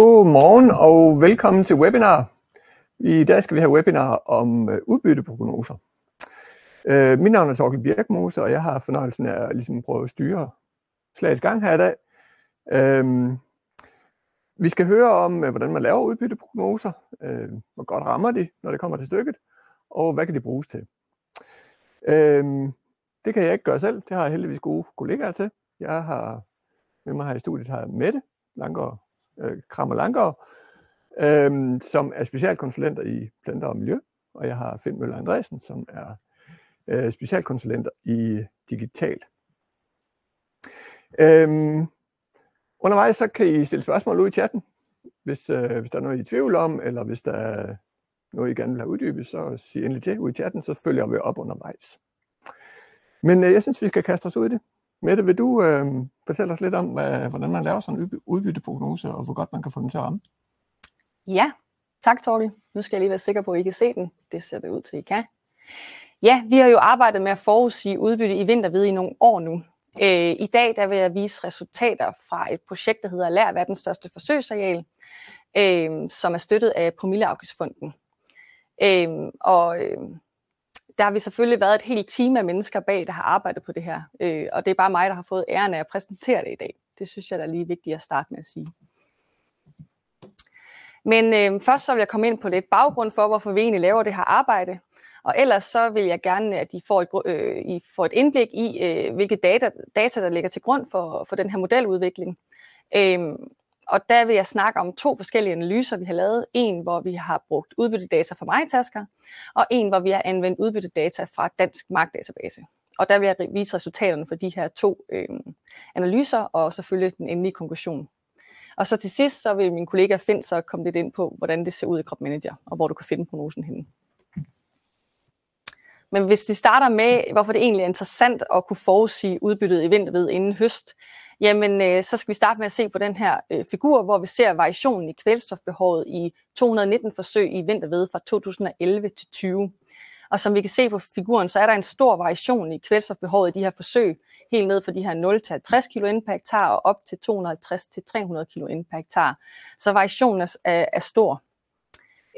God morgen og velkommen til webinar. I dag skal vi have webinar om øh, udbytteprognoser. Øh, mit navn er Torkel Birkmose, og jeg har fornøjelsen af at ligesom prøve at styre slagets gang her i dag. Øh, vi skal høre om, øh, hvordan man laver udbytteprognoser, øh, hvor godt rammer de, når det kommer til stykket, og hvad kan de bruges til. Øh, det kan jeg ikke gøre selv, det har jeg heldigvis gode kollegaer til. Jeg har med mig her i studiet har Mette Langgaard Øh, Krammer Langgaard, øh, som er specialkonsulenter i planter og miljø, og jeg har Finn Møller Andresen, som er øh, specialkonsulenter i digital. Øhm, undervejs så kan I stille spørgsmål ud i chatten, hvis, øh, hvis der er noget I er i tvivl om, eller hvis der er noget I gerne vil have uddybet, så sig endelig til ud i chatten, så følger vi op undervejs. Men øh, jeg synes, vi skal kaste os ud i det. Mette, vil du øh, fortælle os lidt om, hvad, hvordan man laver sådan en udbytteprognose, og hvor godt man kan få den til at ramme? Ja, tak Torkel. Nu skal jeg lige være sikker på, at I kan se den. Det ser det ud til, I kan. Ja, vi har jo arbejdet med at forudsige udbytte i vintervide i nogle år nu. Øh, I dag der vil jeg vise resultater fra et projekt, der hedder Lær verdens største forsøgsareal, øh, som er støttet af Promilleafgiftsfonden. Øh, og øh, der har vi selvfølgelig været et helt team af mennesker bag, der har arbejdet på det her. Øh, og det er bare mig, der har fået æren af at præsentere det i dag. Det synes jeg, der er lige vigtigt at starte med at sige. Men øh, først så vil jeg komme ind på lidt baggrund for, hvorfor vi egentlig laver det her arbejde. Og ellers så vil jeg gerne, at I får et, øh, I får et indblik i, øh, hvilke data, data, der ligger til grund for, for den her modeludvikling. Øh, og der vil jeg snakke om to forskellige analyser, vi har lavet. En, hvor vi har brugt udbyttedata fra MyTasker, og en, hvor vi har anvendt udbyttedata fra Dansk Markdatabase. Og der vil jeg vise resultaterne for de her to øh, analyser, og selvfølgelig den endelige konklusion. Og så til sidst, så vil min kollega Finn så komme lidt ind på, hvordan det ser ud i Crop Manager, og hvor du kan finde prognosen henne. Men hvis vi starter med, hvorfor det egentlig er interessant at kunne forudsige udbyttet i vinterved inden høst, Jamen, øh, så skal vi starte med at se på den her øh, figur, hvor vi ser variationen i kvælstofbehovet i 219 forsøg i vinterved fra 2011 til 20. Og som vi kan se på figuren, så er der en stor variation i kvælstofbehovet i de her forsøg, helt ned fra de her 0 til 50 kg ind per hektar og op til 250 til 300 kg ind per hektar. Så variationen er, er, er stor.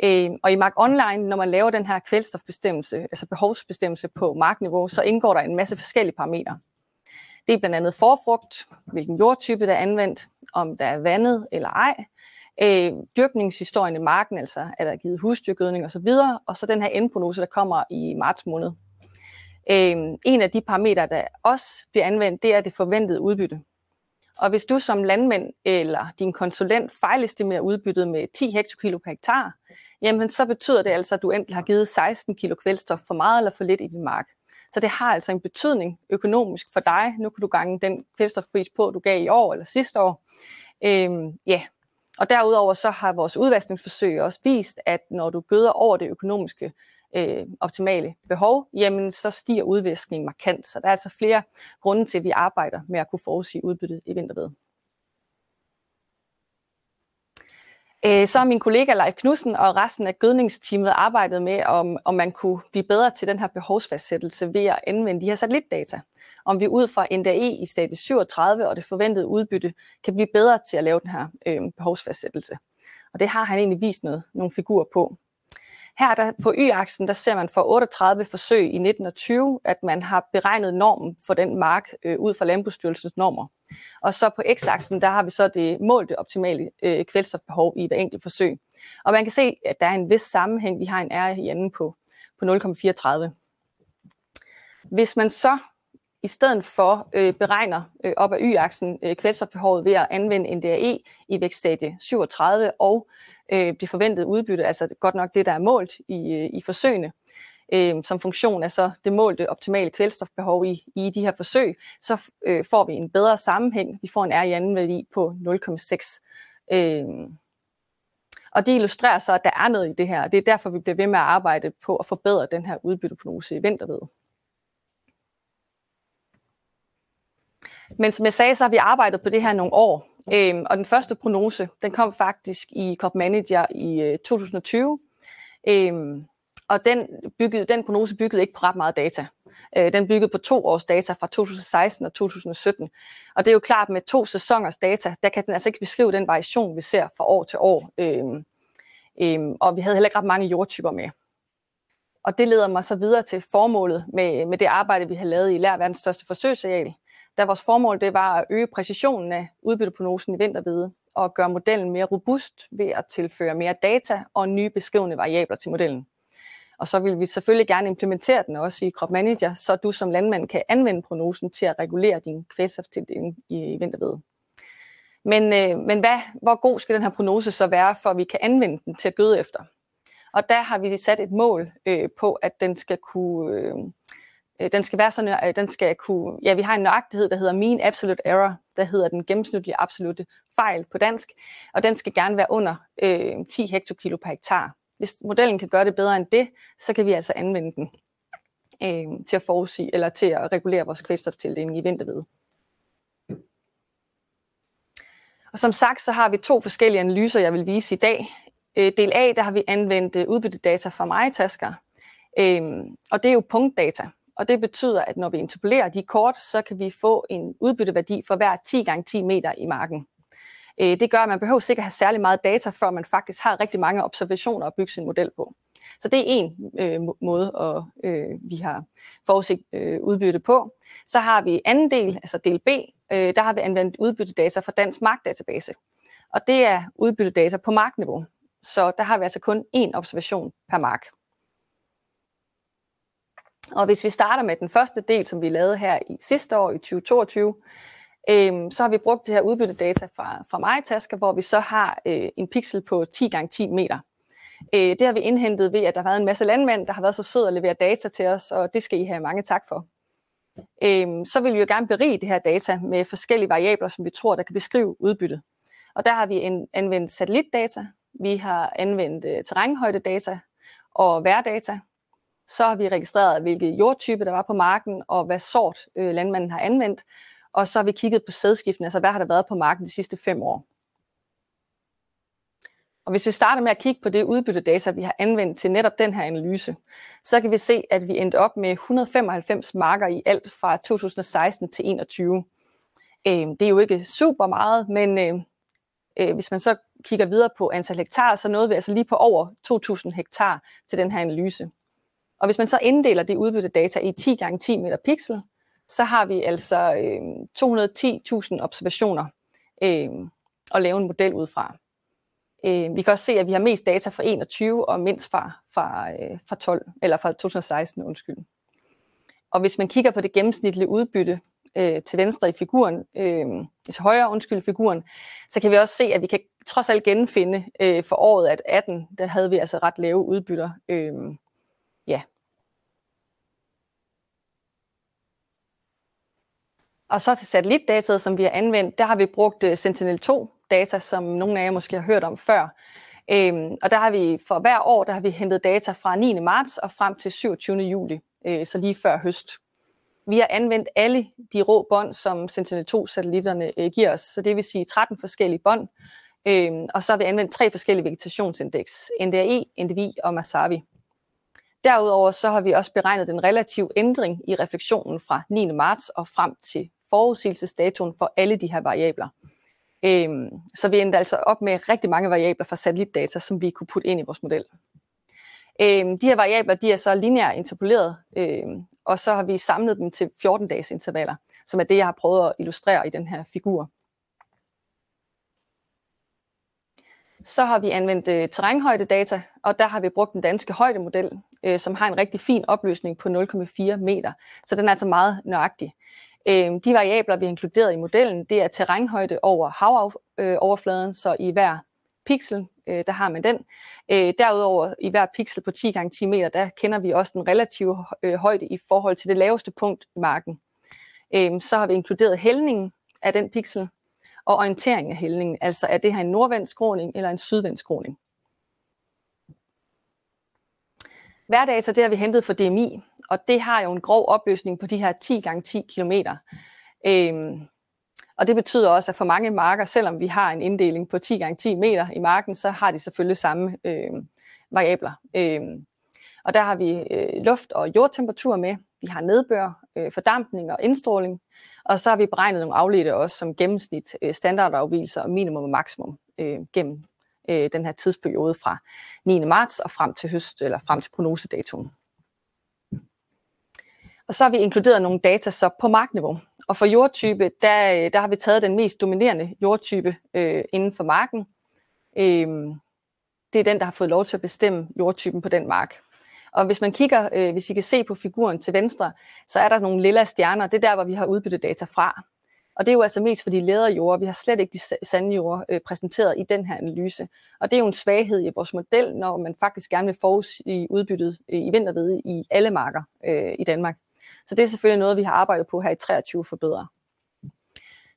Øh, og i Mark Online, når man laver den her kvælstofbestemmelse, altså behovsbestemmelse på markniveau, så indgår der en masse forskellige parametre. Det er blandt andet forfrugt, hvilken jordtype der er anvendt, om der er vandet eller ej, øh, dyrkningshistorien i marken, altså er der givet husdyrgødning osv., og så den her endprognose, der kommer i marts måned. Øh, en af de parametre, der også bliver anvendt, det er det forventede udbytte. Og hvis du som landmand eller din konsulent fejlestimerer udbyttet med 10 hektokilo per hektar, jamen så betyder det altså, at du enten har givet 16 kilo kvælstof for meget eller for lidt i din mark. Så det har altså en betydning økonomisk for dig. Nu kan du gange den kvælstofpris på, du gav i år eller sidste år. Øhm, ja. Og derudover så har vores udvaskningsforsøg også vist, at når du gøder over det økonomiske øh, optimale behov, jamen så stiger udvaskningen markant. Så der er altså flere grunde til, at vi arbejder med at kunne forudsige udbyttet i vinterved. Øh, Øh, så har min kollega Leif Knudsen og resten af gødningsteamet arbejdet med, om, om man kunne blive bedre til den her behovsfastsættelse ved at anvende de her satellitdata. Om vi ud fra NDE i status 37 og det forventede udbytte kan blive bedre til at lave den her øh, behovsfastsættelse. Og det har han egentlig vist noget, nogle figurer på. Her der, på y-aksen, der ser man for 38 forsøg i 1920, at man har beregnet normen for den mark øh, ud fra Landbrugsstyrelsens normer. Og så på x-aksen, der har vi så det målte optimale øh, kvælstofbehov i hver enkelt forsøg. Og man kan se, at der er en vis sammenhæng. Vi har en R i anden på, på 0,34. Hvis man så i stedet for øh, beregner øh, op ad y-aksen øh, kvælstofbehovet ved at anvende NDAE i vækststadie 37 og øh, det forventede udbytte, altså godt nok det, der er målt i, øh, i forsøgene, øh, som funktion af så det målte optimale kvælstofbehov i, i de her forsøg, så øh, får vi en bedre sammenhæng. Vi får en R i anden værdi på 0,6. Øh, og det illustrerer så, at der er noget i det her. Det er derfor, vi bliver ved med at arbejde på at forbedre den her udbytteprognose i vinterved. Men som jeg sagde, så har vi arbejdet på det her nogle år. Øhm, og den første prognose, den kom faktisk i COP Manager i øh, 2020. Øhm, og den, byggede, den prognose byggede ikke på ret meget data. Øh, den byggede på to års data fra 2016 og 2017. Og det er jo klart, med to sæsoners data, der kan den altså ikke beskrive den variation, vi ser fra år til år. Øhm, øhm, og vi havde heller ikke ret mange jordtyper med. Og det leder mig så videre til formålet med, med det arbejde, vi har lavet i Lær verdens største forsøgsareal. Da vores formål det var at øge præcisionen af udbytteprognosen i vintervide og gøre modellen mere robust ved at tilføre mere data og nye beskrivende variabler til modellen. Og så vil vi selvfølgelig gerne implementere den også i Crop Manager, så du som landmand kan anvende prognosen til at regulere din kvælstoftildeling i vintervede. Men, øh, men hvad, hvor god skal den her prognose så være, for at vi kan anvende den til at gøde efter? Og der har vi sat et mål øh, på, at den skal kunne... Øh, øh Øh, den skal være sådan, øh, den skal kunne, ja, vi har en nøjagtighed, der hedder mean absolute error, der hedder den gennemsnitlige absolute fejl på dansk, og den skal gerne være under øh, 10 hektokilo per hektar. Hvis modellen kan gøre det bedre end det, så kan vi altså anvende den øh, til at forudsige, eller til at regulere vores kvælstoftildeling i vinterved. Og som sagt, så har vi to forskellige analyser, jeg vil vise i dag. Øh, del A, der har vi anvendt øh, udbyttedata fra majtasker, øh, og det er jo punktdata. Og det betyder, at når vi interpolerer de kort, så kan vi få en udbytteværdi for hver 10 gange 10 meter i marken. Øh, det gør, at man behøver sikkert have særlig meget data, før man faktisk har rigtig mange observationer at bygge sin model på. Så det er en øh, måde, at, øh, vi har forudsigt øh, udbytte på. Så har vi anden del, altså del B, øh, der har vi anvendt udbyttedata fra Dansk Markdatabase. Og det er udbyttedata på markniveau. Så der har vi altså kun én observation per mark. Og hvis vi starter med den første del, som vi lavede her i sidste år i 2022, øh, så har vi brugt det her udbyttedata fra, fra MyTasker, hvor vi så har øh, en pixel på 10 x 10 meter. Øh, det har vi indhentet ved, at der har været en masse landmænd, der har været så søde at levere data til os, og det skal I have mange tak for. Øh, så vil vi jo gerne berige det her data med forskellige variabler, som vi tror, der kan beskrive udbyttet. Og der har vi en, anvendt satellitdata, vi har anvendt øh, terrænhøjdedata og værdata. Så har vi registreret, hvilke jordtype der var på marken, og hvad sort øh, landmanden har anvendt. Og så har vi kigget på sædskiften, altså hvad har der været på marken de sidste fem år. Og hvis vi starter med at kigge på det udbyttedata, vi har anvendt til netop den her analyse, så kan vi se, at vi endte op med 195 marker i alt fra 2016 til 2021. Øh, det er jo ikke super meget, men øhm, øh, hvis man så kigger videre på antal hektar, så nåede vi altså lige på over 2.000 hektar til den her analyse. Og hvis man så inddeler det udbyttedata i 10 gange 10 meter pixel, så har vi altså øh, 210.000 observationer øh, at lave en model ud fra. Øh, vi kan også se, at vi har mest data fra 21 og mindst fra, fra, øh, fra 12, eller fra 2016, undskyld. Og hvis man kigger på det gennemsnitlige udbytte øh, til venstre i figuren, øh, til højre undskyld i figuren, så kan vi også se, at vi kan trods alt genfinde øh, for året at 18, der havde vi altså ret lave udbytter. Øh, ja. Og så til satellitdataet, som vi har anvendt, der har vi brugt øh, Sentinel-2 data, som nogle af jer måske har hørt om før. Øhm, og der har vi for hver år, der har vi hentet data fra 9. marts og frem til 27. juli, øh, så lige før høst. Vi har anvendt alle de rå bånd, som Sentinel-2-satellitterne øh, giver os, så det vil sige 13 forskellige bånd, øh, og så har vi anvendt tre forskellige vegetationsindeks, NDAE, NDVI og Masavi. Derudover så har vi også beregnet den relative ændring i refleksionen fra 9. marts og frem til forudsigelsesdatoen for alle de her variabler. Øhm, så vi endte altså op med rigtig mange variabler fra satellitdata, som vi kunne putte ind i vores model. Øhm, de her variabler de er så lineært interpoleret, øhm, og så har vi samlet dem til 14-dages intervaller, som er det, jeg har prøvet at illustrere i den her figur. Så har vi anvendt øh, terrænhøjdedata, og der har vi brugt den danske højdemodel, øh, som har en rigtig fin opløsning på 0,4 meter. Så den er altså meget nøjagtig. Øh, de variabler, vi har inkluderet i modellen, det er terrænhøjde over havoverfladen, øh, så i hver pixel, øh, der har man den. Øh, derudover i hver pixel på 10 x 10 meter, der kender vi også den relative øh, højde i forhold til det laveste punkt i marken. Øh, så har vi inkluderet hældningen af den pixel, og orientering af hældningen, altså er det her en nordvendt skråning eller en sydvendt skråning. Hverdata, det har vi hentet fra DMI, og det har jo en grov opløsning på de her 10 gange 10 km. Øhm, og det betyder også, at for mange marker, selvom vi har en inddeling på 10 gange 10 meter i marken, så har de selvfølgelig samme øh, variabler. Øhm, og der har vi øh, luft- og jordtemperatur med, vi har nedbør, øh, fordampning og indstråling, og så har vi beregnet nogle afledte også som gennemsnit øh, standardafvielser og minimum og maksimum øh, gennem øh, den her tidsperiode fra 9. marts og frem til høst eller frem til prognosedatoen. Og så har vi inkluderet nogle data så på markniveau. Og for jordtype, der, øh, der har vi taget den mest dominerende jordtype øh, inden for marken. Øh, det er den, der har fået lov til at bestemme jordtypen på den mark. Og hvis man kigger, øh, hvis I kan se på figuren til venstre, så er der nogle lilla stjerner. Det er der, hvor vi har udbyttet data fra. Og det er jo altså mest for de læderjorde. Vi har slet ikke de sande jorde øh, præsenteret i den her analyse. Og det er jo en svaghed i vores model, når man faktisk gerne vil forudsige udbyttet øh, i vintervede i alle marker øh, i Danmark. Så det er selvfølgelig noget, vi har arbejdet på her i 23 forbedre.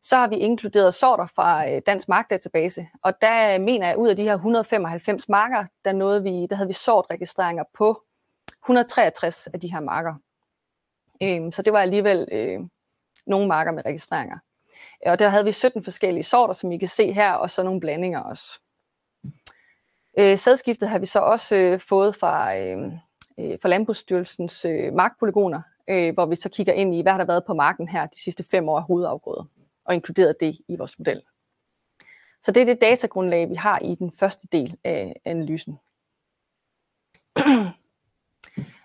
Så har vi inkluderet sorter fra øh, Dansk Markdatabase, og der mener jeg, ud af de her 195 marker, der, nåede vi, der havde vi sortregistreringer på 163 af de her marker. Øhm, så det var alligevel øh, nogle marker med registreringer. Og der havde vi 17 forskellige sorter, som I kan se her, og så nogle blandinger også. Øh, sædskiftet har vi så også øh, fået fra, øh, øh fra Landbrugsstyrelsens øh, markpolygoner, øh, hvor vi så kigger ind i, hvad har der været på marken her de sidste fem år af hovedafgrøder, og inkluderet det i vores model. Så det er det datagrundlag, vi har i den første del af analysen.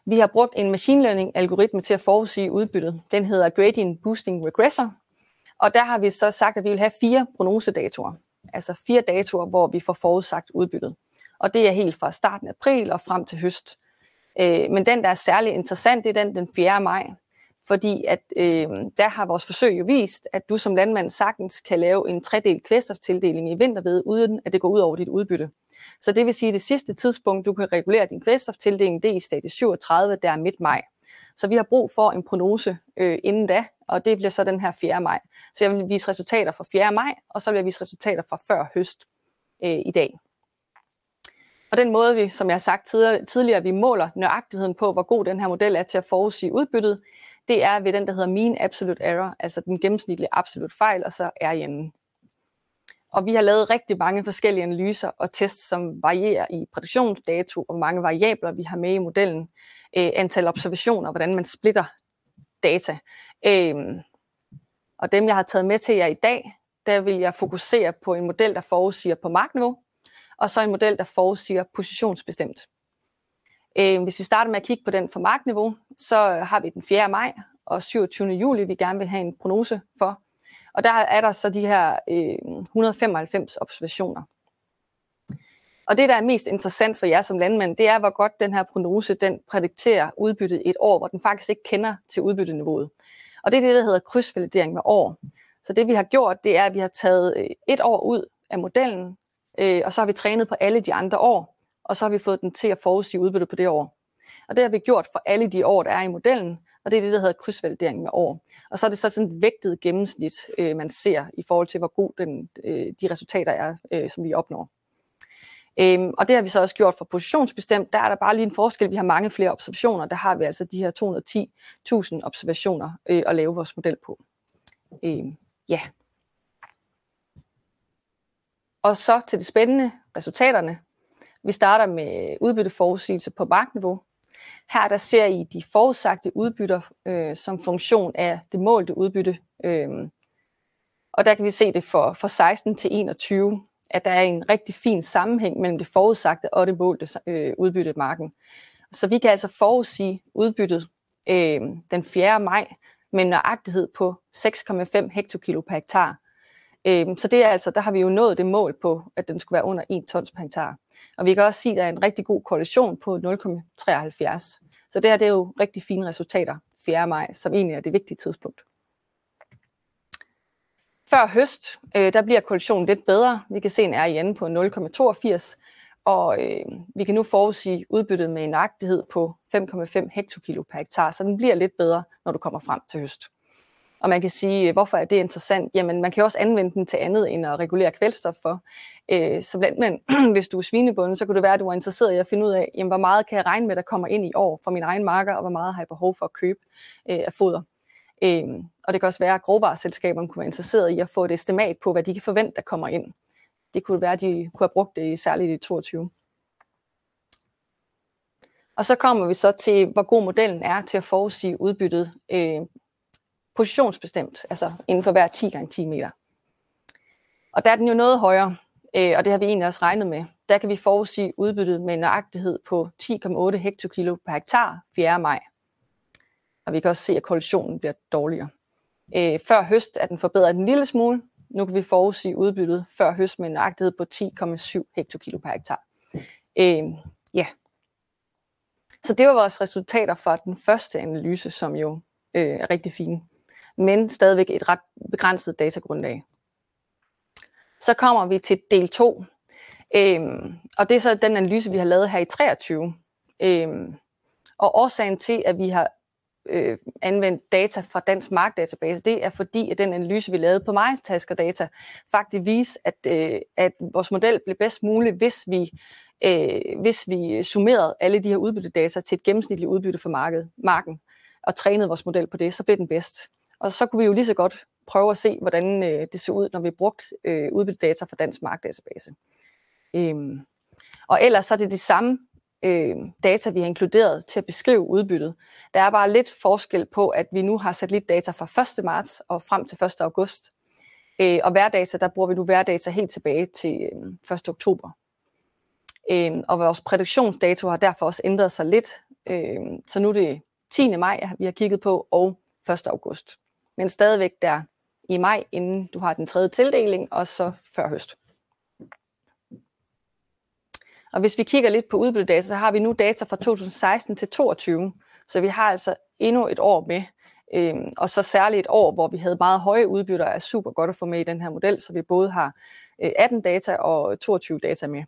vi har brugt en machine learning algoritme til at forudsige udbyttet. Den hedder Gradient Boosting Regressor. Og der har vi så sagt, at vi vil have fire prognosedatoer. Altså fire datoer, hvor vi får forudsagt udbyttet. Og det er helt fra starten af april og frem til høst. Øh, men den, der er særlig interessant, det er den den 4. maj. Fordi at øh, der har vores forsøg jo vist, at du som landmand sagtens kan lave en tredel kvælstoftildeling i vinterved, uden at det går ud over dit udbytte. Så det vil sige, at det sidste tidspunkt, du kan regulere din kvælstoftildeling, det er i stadie 37, der er midt maj. Så vi har brug for en prognose øh, inden da, og det bliver så den her 4. maj. Så jeg vil vise resultater fra 4. maj, og så vil jeg vise resultater fra før høst øh, i dag. Og den måde, vi, som jeg har sagt tidligere, vi måler nøjagtigheden på, hvor god den her model er til at forudsige udbyttet, det er ved den, der hedder mean absolute error, altså den gennemsnitlige absolut fejl, og så er hjemme. Og vi har lavet rigtig mange forskellige analyser og tests, som varierer i produktionsdato, og hvor mange variabler vi har med i modellen, øh, antal observationer, hvordan man splitter data. Øh, og dem, jeg har taget med til jer i dag, der vil jeg fokusere på en model, der forudsiger på markniveau, og så en model, der forudsiger positionsbestemt. Øh, hvis vi starter med at kigge på den for markniveau, så har vi den 4. maj og 27. juli, vi gerne vil have en prognose for. Og der er der så de her øh, 195 observationer. Og det, der er mest interessant for jer som landmænd, det er, hvor godt den her prognose, den prædikterer udbyttet et år, hvor den faktisk ikke kender til udbytteniveauet. Og det er det, der hedder krydsvalidering med år. Så det, vi har gjort, det er, at vi har taget øh, et år ud af modellen, øh, og så har vi trænet på alle de andre år, og så har vi fået den til at forudsige udbyttet på det år. Og det har vi gjort for alle de år, der er i modellen, og det er det, der hedder krydsvalidering med år. Og så er det så sådan et vægtet gennemsnit, øh, man ser i forhold til, hvor god den, øh, de resultater er, øh, som vi opnår. Øhm, og det har vi så også gjort for positionsbestemt. Der er der bare lige en forskel. Vi har mange flere observationer. Der har vi altså de her 210.000 observationer øh, at lave vores model på. Øhm, ja. Og så til det spændende, resultaterne. Vi starter med udbytteforudsigelse på markniveau. Her der ser I de forudsagte udbytter øh, som funktion af det målte udbytte. Øh, og der kan vi se det for, for 16 til 21, at der er en rigtig fin sammenhæng mellem det forudsagte og det målte øh, udbytte marken. Så vi kan altså forudsige udbyttet øh, den 4. maj med en nøjagtighed på 6,5 hektokilo per hektar. Øh, så det er altså, der har vi jo nået det mål på, at den skulle være under 1 tons per hektar. Og vi kan også sige, at der er en rigtig god korrelation på 0,73. Så det her det er jo rigtig fine resultater 4. maj, som egentlig er det vigtige tidspunkt. Før høst, øh, der bliver korrelationen lidt bedre. Vi kan se en RIN på 0,82, og øh, vi kan nu forudsige udbyttet med en nøjagtighed på 5,5 hektokilo per hektar, så den bliver lidt bedre, når du kommer frem til høst. Og man kan sige, øh, hvorfor er det interessant? Jamen, man kan også anvende den til andet end at regulere kvælstof for. Øh, så blandt men, hvis du er svinebunden, så kunne det være, at du er interesseret i at finde ud af, jamen, hvor meget kan jeg regne med, der kommer ind i år fra min egen marker, og hvor meget har jeg behov for at købe øh, af foder. Øh, og det kan også være, at grovvareselskaberne kunne være interesseret i at få et estimat på, hvad de kan forvente, der kommer ind. Det kunne være, at de kunne have brugt det særligt i 22. Og så kommer vi så til, hvor god modellen er til at forudsige udbyttet øh, positionsbestemt, altså inden for hver 10 gange 10 meter. Og der er den jo noget højere, øh, og det har vi egentlig også regnet med. Der kan vi forudsige udbyttet med en nøjagtighed på 10,8 hektokilo per hektar 4. maj. Og vi kan også se, at koalitionen bliver dårligere. Øh, før høst er den forbedret en lille smule. Nu kan vi forudsige udbyttet før høst med en nøjagtighed på 10,7 hektokilo per hektar. Øh, ja. Så det var vores resultater fra den første analyse, som jo øh, er rigtig fine, men stadigvæk et ret begrænset datagrundlag. Så kommer vi til del 2, øhm, og det er så den analyse, vi har lavet her i 23. Øhm, og årsagen til, at vi har øh, anvendt data fra Dansk Markdatabase, det er fordi, at den analyse, vi lavede på Majestasker Data, faktisk viser, at, øh, at vores model blev bedst mulig, hvis vi, øh, hvis vi summerede alle de her udbyttedata til et gennemsnitligt udbytte for markedet, marken, og trænede vores model på det, så blev den bedst. Og så kunne vi jo lige så godt prøve at se, hvordan øh, det ser ud, når vi brugt øh, udbyttedata fra Dansk Markdatabase. Øhm, og ellers så er det de samme øh, data, vi har inkluderet til at beskrive udbyttet. Der er bare lidt forskel på, at vi nu har satellitdata fra 1. marts og frem til 1. august. Øh, og hverdata, der bruger vi nu hverdata helt tilbage til øh, 1. oktober. Øh, og vores prædiktionsdato har derfor også ændret sig lidt. Øh, så nu er det 10. maj, vi har kigget på, og 1. august. Men stadigvæk der i maj, inden du har den tredje tildeling, og så før høst. Og hvis vi kigger lidt på udbyttedata, så har vi nu data fra 2016 til 2022. Så vi har altså endnu et år med. Øhm, og så særligt et år, hvor vi havde meget høje udbytter, er super godt at få med i den her model, så vi både har øh, 18 data og 22 data med.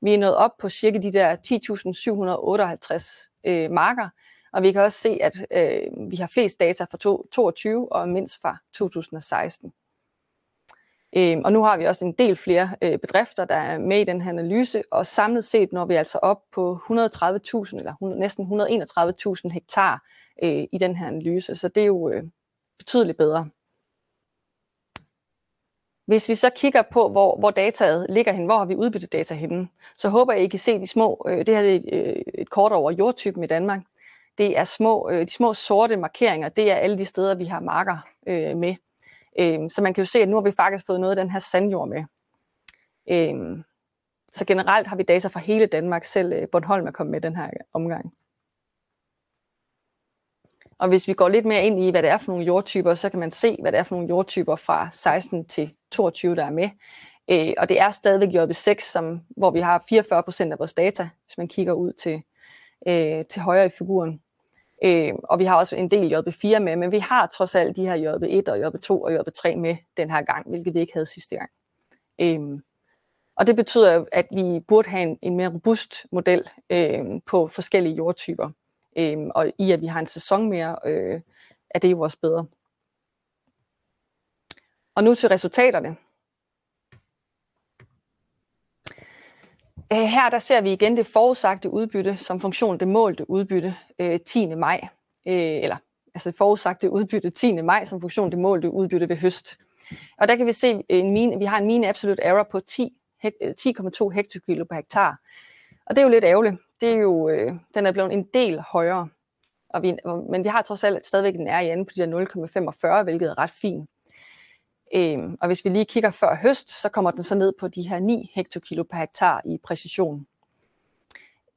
Vi er nået op på cirka de der 10.758 øh, marker, og vi kan også se, at øh, vi har flest data fra 2022 og mindst fra 2016. Øh, og nu har vi også en del flere øh, bedrifter, der er med i den her analyse, og samlet set når vi altså op på 130.000 eller næsten 131.000 hektar øh, i den her analyse, så det er jo øh, betydeligt bedre. Hvis vi så kigger på, hvor, hvor dataet ligger hen, hvor har vi udbyttet data henne, så håber jeg, I kan se de små, øh, det her er et, øh, et kort over jordtypen i Danmark. Det er små, øh, de små sorte markeringer, det er alle de steder, vi har marker øh, med. Øh, så man kan jo se, at nu har vi faktisk fået noget af den her sandjord med. Øh, så generelt har vi data fra hele Danmark, selv øh, Bornholm er kommet med den her omgang. Og hvis vi går lidt mere ind i, hvad det er for nogle jordtyper, så kan man se, hvad det er for nogle jordtyper fra 16 til 22, der er med. Øh, og det er stadigvæk JB6, som, hvor vi har 44 procent af vores data, hvis man kigger ud til, øh, til højre i figuren. Øh, og vi har også en del JB4 med, men vi har trods alt de her JB1 og JB2 og JB3 med den her gang, hvilket vi ikke havde sidste gang. Øh, og det betyder, at vi burde have en, en mere robust model øh, på forskellige jordtyper. Øh, og i at vi har en sæson mere, øh, er det jo også bedre. Og nu til resultaterne. Øh, her der ser vi igen det forudsagte udbytte som funktion det målte udbytte øh, 10. maj, øh, eller altså forudsagte udbytte 10. maj som funktion det målte udbytte ved høst. Og der kan vi se, en mine, vi har en mine absolute error på 10, 10,2 hektokilo per hektar. Og det er jo lidt ærgerligt. Det er jo, øh, den er blevet en del højere. Og vi, men vi har trods alt stadigvæk en RIN på de her 0,45, hvilket er ret fint. Øhm, og hvis vi lige kigger før høst, så kommer den så ned på de her 9 hektokilo per hektar i præcision.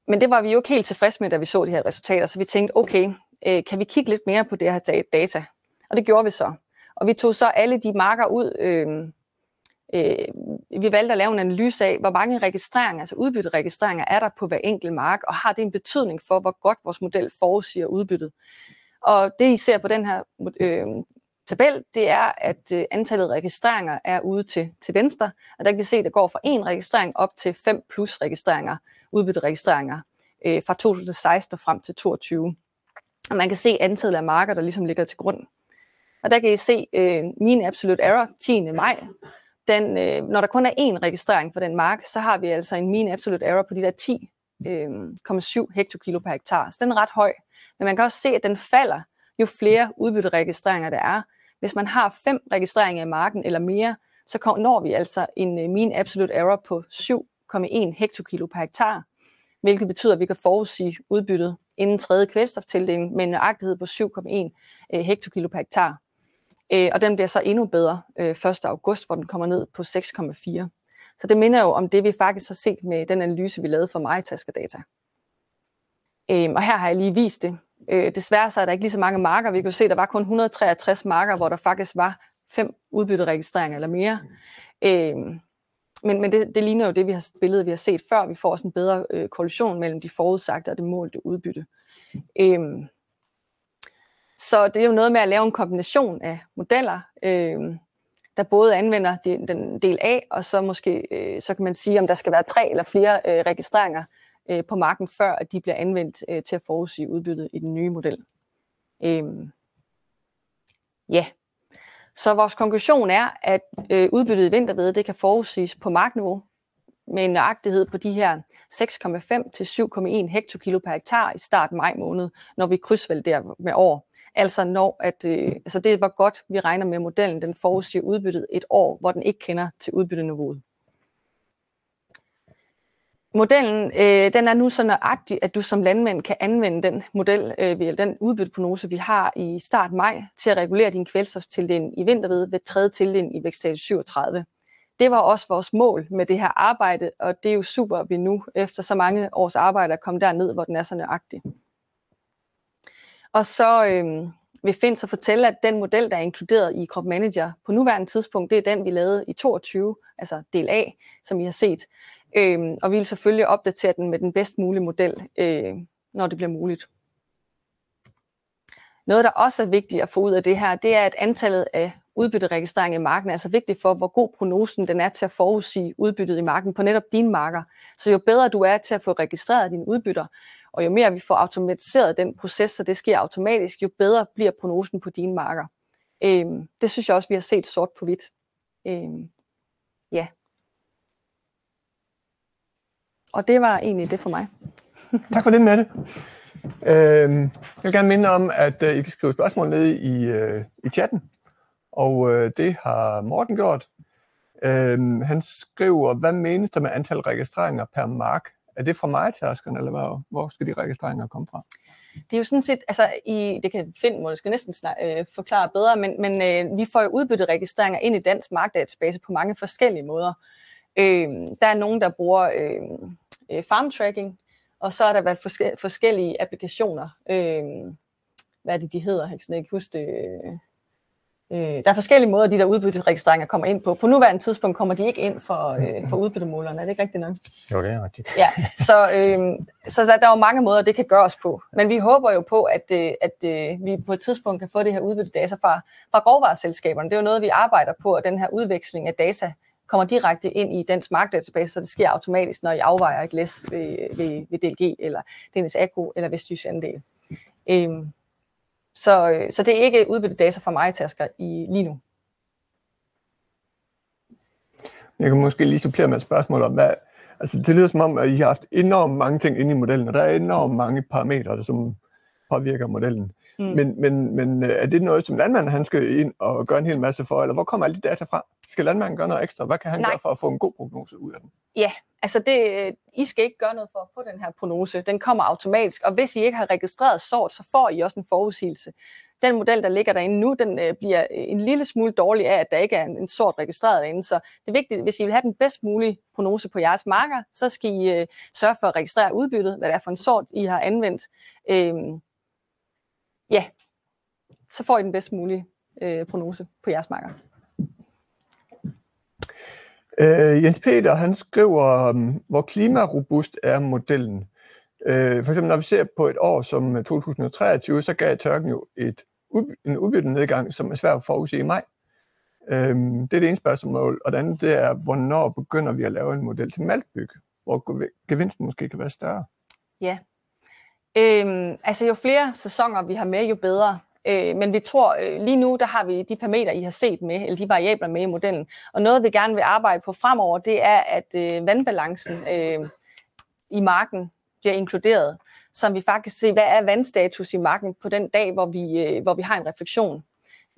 Men det var vi jo ikke helt tilfredse med, da vi så de her resultater, så vi tænkte, okay, øh, kan vi kigge lidt mere på det her data? Og det gjorde vi så. Og vi tog så alle de marker ud. Øh, øh, vi valgte at lave en analyse af, hvor mange registreringer, altså udbytteregistreringer, er der på hver enkelt mark, og har det en betydning for, hvor godt vores model forudsiger udbyttet. Og det I ser på den her øh, tabel, det er, at øh, antallet af registreringer er ude til, til venstre, og der kan vi se, at det går fra en registrering op til 5 plus registreringer, udbytteregistreringer, øh, fra 2016 og frem til 2022. Og man kan se antallet af marker, der ligesom ligger til grund. Og der kan I se øh, min absolute error 10. maj. Den, øh, når der kun er én registrering for den mark, så har vi altså en min absolute error på de der 10,7 øh, hektokilo per hektar. Så den er ret høj. Men man kan også se, at den falder, jo flere udbytteregistreringer der er. Hvis man har fem registreringer i marken eller mere, så når vi altså en øh, mean absolute error på 7,1 hektokilo per hektar. hvilket betyder, at vi kan forudsige udbyttet inden tredje kvælstoftildeling med en nøjagtighed på 7,1 øh, hektokilo per hektar. Øh, og den bliver så endnu bedre 1. august, hvor den kommer ned på 6,4. Så det minder jo om det, vi faktisk har set med den analyse, vi lavede for Maritasker Data. Øhm, og her har jeg lige vist det. Øh, desværre så er der ikke lige så mange marker. Vi kan jo se, at der var kun 163 marker, hvor der faktisk var fem udbytteregistreringer eller mere. Øh, men, men det, det ligner jo det, vi har billede, vi har set før. Vi får sådan en bedre øh, kollision mellem de forudsagte og det målte udbytte. Øh, så det er jo noget med at lave en kombination af modeller, øh, der både anvender den, den del A, og så måske øh, så kan man sige, om der skal være tre eller flere øh, registreringer øh, på marken, før at de bliver anvendt øh, til at forudsige udbyttet i den nye model. Øh, ja, så vores konklusion er, at øh, udbyttet i vinterved det kan forudsiges på markniveau med en nøjagtighed på de her 6,5 til 7,1 hektokilo per hektar i start maj måned, når vi krydsvaliderer med år. Altså når at, øh, altså det var godt, vi regner med modellen, den forudsiger udbyttet et år, hvor den ikke kender til udbytteniveauet. Modellen øh, den er nu så nøjagtig, at du som landmand kan anvende den model, øh, den udbytteprognose, vi har i start maj, til at regulere din kvælstoftildeling i vinterved ved tredje tildeling i vækststadie 37. Det var også vores mål med det her arbejde, og det er jo super, at vi nu efter så mange års arbejde er kommet derned, hvor den er så nøjagtig. Og så øh, vil Fins at fortælle, at den model, der er inkluderet i Crop Manager på nuværende tidspunkt, det er den, vi lavede i 22, altså del A, som I har set. Øh, og vi vil selvfølgelig opdatere den med den bedst mulige model, øh, når det bliver muligt. Noget, der også er vigtigt at få ud af det her, det er, at antallet af udbytteregistrering i marken er altså vigtigt for, hvor god prognosen den er til at forudsige udbyttet i marken på netop dine marker. Så jo bedre du er til at få registreret dine udbytter, og jo mere vi får automatiseret den proces, så det sker automatisk, jo bedre bliver prognosen på dine marker. Øhm, det synes jeg også, vi har set sort på hvidt. Øhm, ja. Og det var egentlig det for mig. tak for det, Mette. Øhm, jeg vil gerne minde om, at uh, I kan skrive spørgsmål ned i, uh, i chatten, og uh, det har Morten gjort. Øhm, han skriver, hvad menes der med antal registreringer per mark? Er det fra mig tærskerne, eller hvor, hvor skal de registreringer komme fra? Det er jo sådan set, altså i, det kan Finn måske næsten snak, øh, forklare bedre, men, men øh, vi får jo udbytteregistreringer ind i dansk markdatabase på mange forskellige måder. Øh, der er nogen, der bruger øh, øh, farm tracking, og så er der været forske- forskellige applikationer. Øh, hvad er det, de hedder? Jeg kan ikke huske det. Øh, der er forskellige måder, de der udbytteregistreringer kommer ind på. På nuværende tidspunkt kommer de ikke ind for, øh, for udbyttemålerne. Er det ikke rigtigt nok? Jo, det er rigtigt. Ja, så, øh, så der, der er jo mange måder, det kan gøres på. Men vi håber jo på, at, øh, at øh, vi på et tidspunkt kan få det her udbyttedata fra, fra grovvareselskaberne. Det er jo noget, vi arbejder på, at den her udveksling af data kommer direkte ind i den markdatabase, så det sker automatisk, når I afvejer et læs ved, ved, ved DLG, eller DNS Agro, eller Vestjysk Andel. Øhm, så, øh, så det er ikke udbyttet data fra mig, Tasker, i lige nu. Jeg kan måske lige supplere med et spørgsmål om, hvad, altså det lyder som om, at I har haft enormt mange ting inde i modellen, og der er enormt mange parametre, som påvirker modellen. Mm. Men, men, men er det noget, som landmanden han skal ind og gøre en hel masse for, eller hvor kommer alle de data fra? Skal landmanden gøre noget ekstra? Hvad kan han Nej. gøre for at få en god prognose ud af den? Ja, altså det, I skal ikke gøre noget for at få den her prognose. Den kommer automatisk, og hvis I ikke har registreret sort, så får I også en forudsigelse. Den model, der ligger derinde nu, den øh, bliver en lille smule dårlig af, at der ikke er en, en sort registreret derinde. Så det er vigtigt, hvis I vil have den bedst mulige prognose på jeres marker, så skal I øh, sørge for at registrere udbyttet, hvad det er for en sort, I har anvendt. Øh, ja, så får I den bedst mulige øh, prognose på jeres marker. Øh, Jens Peter, han skriver, um, hvor klimarobust er modellen. Øh, for eksempel når vi ser på et år som 2023, så gav tørken jo et, en udbyttenedgang, som er svært at forudse i maj. Øh, det er det ene spørgsmål. Og det andet det er, hvornår begynder vi at lave en model til maltbyg, hvor gevinsten måske kan være større? Ja, øhm, altså jo flere sæsoner vi har med, jo bedre. Øh, men vi tror, øh, lige nu, der har vi de parametre, I har set med, eller de variabler med i modellen. Og noget, vi gerne vil arbejde på fremover, det er, at øh, vandbalancen øh, i marken bliver inkluderet. Så vi faktisk ser, hvad er vandstatus i marken på den dag, hvor vi, øh, hvor vi har en refleksion.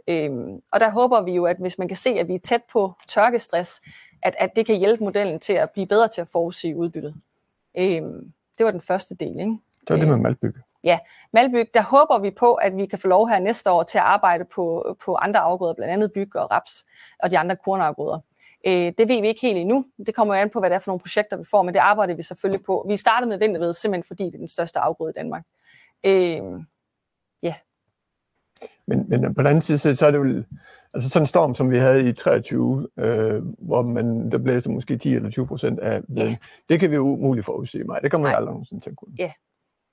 Øhm, og der håber vi jo, at hvis man kan se, at vi er tæt på tørkestress, at, at det kan hjælpe modellen til at blive bedre til at forudsige udbyttet. Øhm, det var den første del. Ikke? Det var det med Malbyg. Ja, Malbyg, der håber vi på, at vi kan få lov her næste år til at arbejde på, på andre afgrøder, blandt andet byg og raps og de andre kornafgrøder. Øh, det ved vi ikke helt endnu. Det kommer jo an på, hvad det er for nogle projekter, vi får, men det arbejder vi selvfølgelig på. Vi startede med vinterved, simpelthen fordi det er den største afgrøde i Danmark. Øh, ja. Men, men på den anden side, så er det jo altså sådan en storm, som vi havde i 23, øh, hvor man, der blæste måske 10 eller 20 procent af veden. Ja. Det kan vi jo umuligt forudsige mig. Det kommer jeg aldrig nogensinde til at kunne. Ja,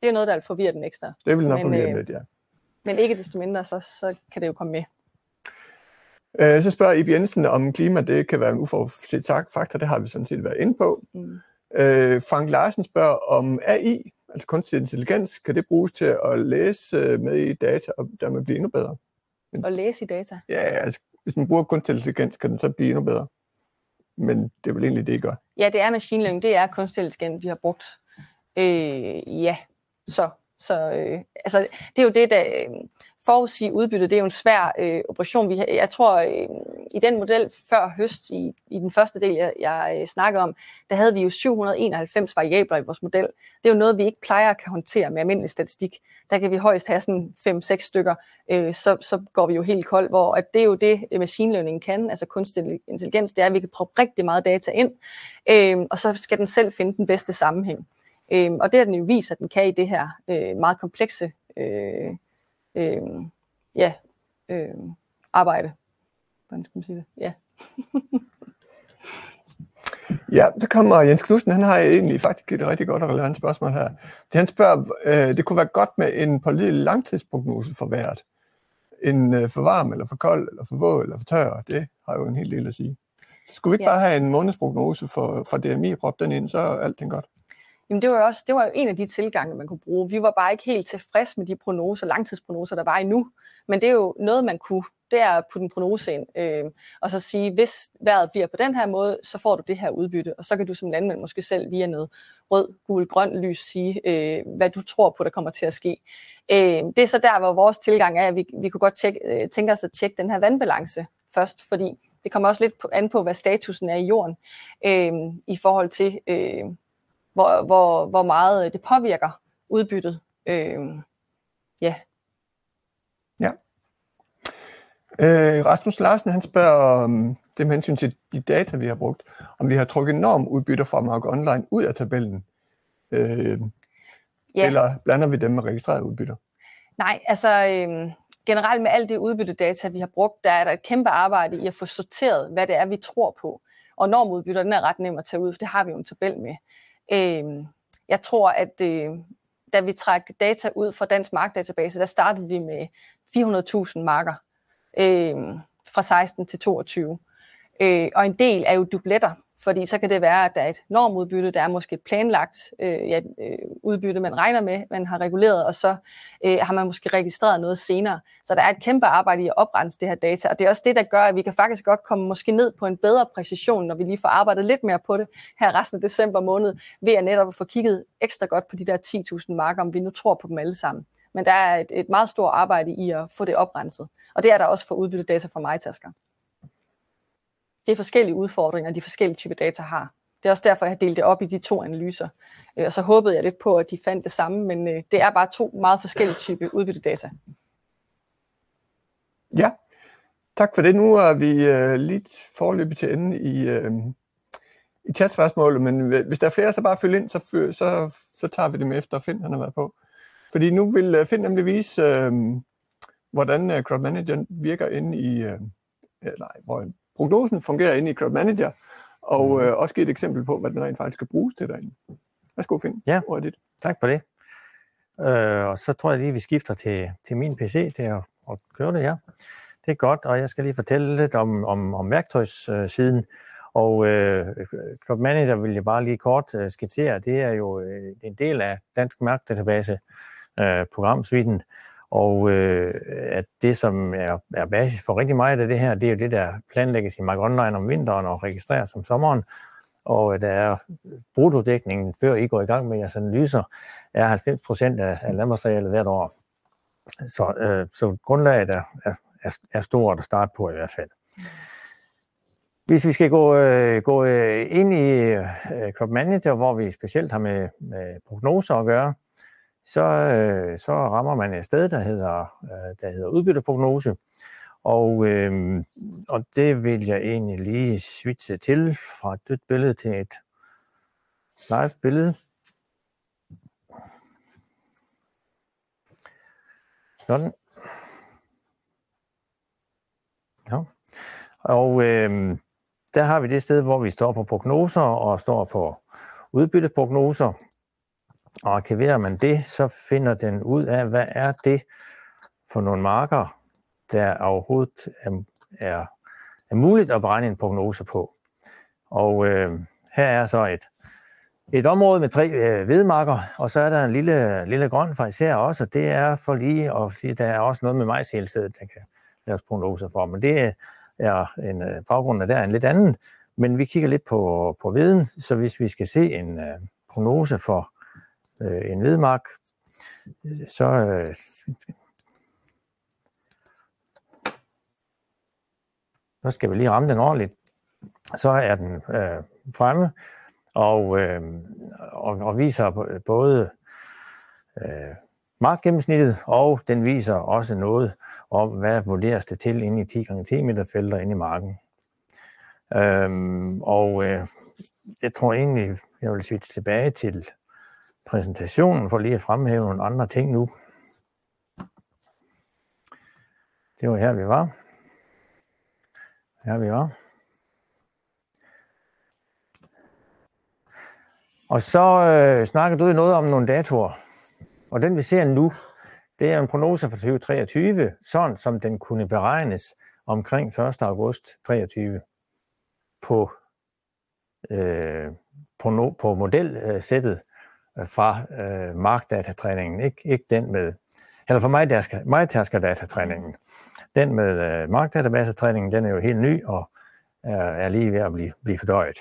det er noget, der forvirrer den ekstra. Det vil nok forvirre øh, lidt, ja. Men ikke desto mindre, så, så kan det jo komme med. Øh, så spørger Ibi Jensen, om klima det kan være en uforudset faktor. Det har vi sådan set været inde på. Mm. Øh, Frank Larsen spørger, om AI, altså kunstig intelligens, kan det bruges til at læse øh, med i data og dermed blive endnu bedre? Men, at læse i data? Ja, altså hvis man bruger kunstig intelligens, kan den så blive endnu bedre. Men det er vel egentlig det, I gør. Ja, det er machine learning. Det er kunstig intelligens, vi har brugt. Øh, ja, så, så øh, altså, det er jo det, der... Øh, forudsige udbytte, det er jo en svær øh, operation. Vi, jeg tror, øh, i den model før høst, i, i den første del, jeg, jeg øh, snakkede om, der havde vi jo 791 variabler i vores model. Det er jo noget, vi ikke plejer at kan håndtere med almindelig statistik. Der kan vi højst have sådan 5-6 stykker, øh, så, så går vi jo helt kold, hvor at det er jo det, øh, machine learning kan, altså kunstig intelligens, det er, at vi kan proppe rigtig meget data ind, øh, og så skal den selv finde den bedste sammenhæng. Øh, og det har den jo vist, at den kan i det her øh, meget komplekse øh, øh, ja, øh, arbejde. Hvordan skal man sige det? Ja. ja, der kommer Jens Knudsen, han har egentlig faktisk et rigtig godt og relevant spørgsmål her. Det han spørger, øh, det kunne være godt med en pålidelig langtidsprognose for vejret. En øh, for varm, eller for kold, eller for våd, eller for tør, det har jo en hel del at sige. Så skulle vi ikke ja. bare have en månedsprognose for, for DMI og proppe den ind, så er alting godt. Jamen det var, jo også, det var jo en af de tilgange, man kunne bruge. Vi var bare ikke helt tilfreds med de prognoser, langtidsprognoser, der var endnu. Men det er jo noget, man kunne, det er at putte en prognose ind, øh, og så sige, hvis vejret bliver på den her måde, så får du det her udbytte, og så kan du som landmand måske selv via noget rød, gul, grøn lys sige, øh, hvad du tror på, der kommer til at ske. Øh, det er så der, hvor vores tilgang er, at vi, vi kunne godt tjekke, øh, tænke os at tjekke den her vandbalance først, fordi det kommer også lidt an på, hvad statusen er i jorden, øh, i forhold til, øh, hvor, hvor, hvor meget det påvirker udbyttet. Øh, ja. Ja. Øh, Rasmus Larsen han spørger om det med hensyn til de data, vi har brugt, om vi har trukket enorm udbytter fra Mark Online ud af tabellen, øh, ja. eller blander vi dem med registrerede udbytter? Nej, altså øh, generelt med alt det udbyttedata, vi har brugt, der er der et kæmpe arbejde i at få sorteret, hvad det er, vi tror på. Og normudbytter, den er ret nem at tage ud, for det har vi jo en tabel med. Øh, jeg tror, at øh, da vi trak data ud fra Dansk Markdatabase, der startede vi med 400.000 marker øh, fra 16 til 22. Øh, og en del er jo dubletter, fordi så kan det være, at der er et normudbytte, der er måske et planlagt øh, ja, øh, udbytte, man regner med, man har reguleret, og så øh, har man måske registreret noget senere. Så der er et kæmpe arbejde i at oprense det her data, og det er også det, der gør, at vi kan faktisk godt komme måske ned på en bedre præcision, når vi lige får arbejdet lidt mere på det her resten af december måned, ved at netop få kigget ekstra godt på de der 10.000 marker, om vi nu tror på dem alle sammen. Men der er et, et meget stort arbejde i at få det oprenset, og det er der også for udbyttedata fra MyTasker det er forskellige udfordringer, de forskellige typer data har. Det er også derfor, jeg har delt det op i de to analyser. Øh, og så håbede jeg lidt på, at de fandt det samme, men øh, det er bare to meget forskellige typer udbyttedata. Ja, tak for det. Nu er vi uh, lidt forløbet til enden i, uh, i chatspørgsmålet, men hvis der er flere, så bare følg ind, så, så, så tager vi dem efter, Finn han har været på. Fordi nu vil Finn nemlig vise, uh, hvordan uh, Crowd Manager virker inde i, uh, nej, hvor, prognosen fungerer inde i Crowd Manager, og mhm. øh, også give et eksempel på, hvad den rent faktisk skal bruges til derinde. Værsgo, Finn. Ja, dit. tak for det. Øh, og så tror jeg lige, at vi skifter til, til min PC til at, at køre det her. Det er godt, og jeg skal lige fortælle lidt om, om, om værktøjssiden. Og øh, Crowd Manager vil jeg bare lige kort øh, skitsere. Det er jo øh, en del af Dansk Mærkdatabase øh, programsviden, og øh, at det, som er, er basis for rigtig meget af det her, det er jo det, der planlægges i Mark Online om vinteren og registreres om sommeren. Og øh, der er brutodækningen, før I går i gang med jeres analyser, er 90 procent af, af landmaterialet hvert år. Så, øh, så grundlaget er, er, er stort at starte på i hvert fald. Hvis vi skal gå, øh, gå øh, ind i øh, Crop Manager, hvor vi specielt har med, med prognoser at gøre, så, øh, så rammer man et sted, der hedder, øh, der hedder udbytteprognose. Og, øh, og det vil jeg egentlig lige switche til fra et dødt billede til et live billede. Sådan. Ja. Og øh, der har vi det sted, hvor vi står på prognoser og står på udbytteprognoser. Og arkiverer man det, så finder den ud af, hvad er det for nogle marker, der overhovedet er, er, er muligt at beregne en prognose på. Og øh, her er så et, et område med tre øh, og så er der en lille, lille grøn fra især også, og det er for lige at sige, der er også noget med majshælstedet, der kan laves prognoser for, men det er en øh, baggrund af der en lidt anden, men vi kigger lidt på, på viden, så hvis vi skal se en øh, prognose for øh, en vedmark, øh, så øh, så skal vi lige ramme den ordentligt, så er den øh, fremme og, øh, og, og viser både øh, markgennemsnittet, og den viser også noget om, hvad vurderes det til inde i 10 x 10 meter felter inde i marken. Øhm, og øh, jeg tror egentlig, jeg vil switche tilbage til præsentationen for lige at fremhæve nogle andre ting nu. Det var her, vi var. Her vi var. Og så øh, snakker du noget om nogle datoer. Og den vi ser nu, det er en prognose for 2023, sådan som den kunne beregnes omkring 1. august 2023 på, øh, på, no, på modelsættet øh, fra øh, markdatatræningen, ikke, ikke den med, eller for mig, der skal, mig datatræningen. Den med øh, markdatabasetræningen, den er jo helt ny og er, er lige ved at blive, blive fordøjet.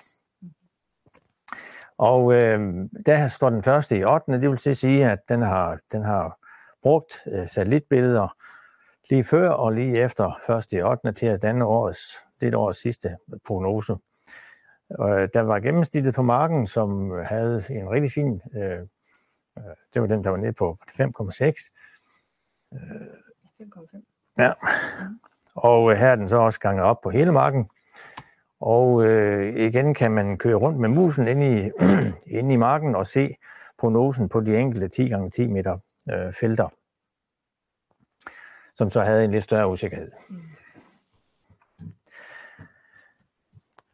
Og øh, der står den første i 8. Det vil sige, at den har, den har brugt øh, satellitbilleder lige før og lige efter første i 8. til at danne årets, det årets sidste prognose. Og øh, der var gennemsnittet på marken, som havde en rigtig fin, øh, øh det var den, der var nede på 5,6. 5,5. Ja. Og her er den så også ganget op på hele marken. Og øh, igen kan man køre rundt med musen inde i, inde i marken og se prognosen på de enkelte 10 x 10 meter øh, felter, som så havde en lidt større usikkerhed.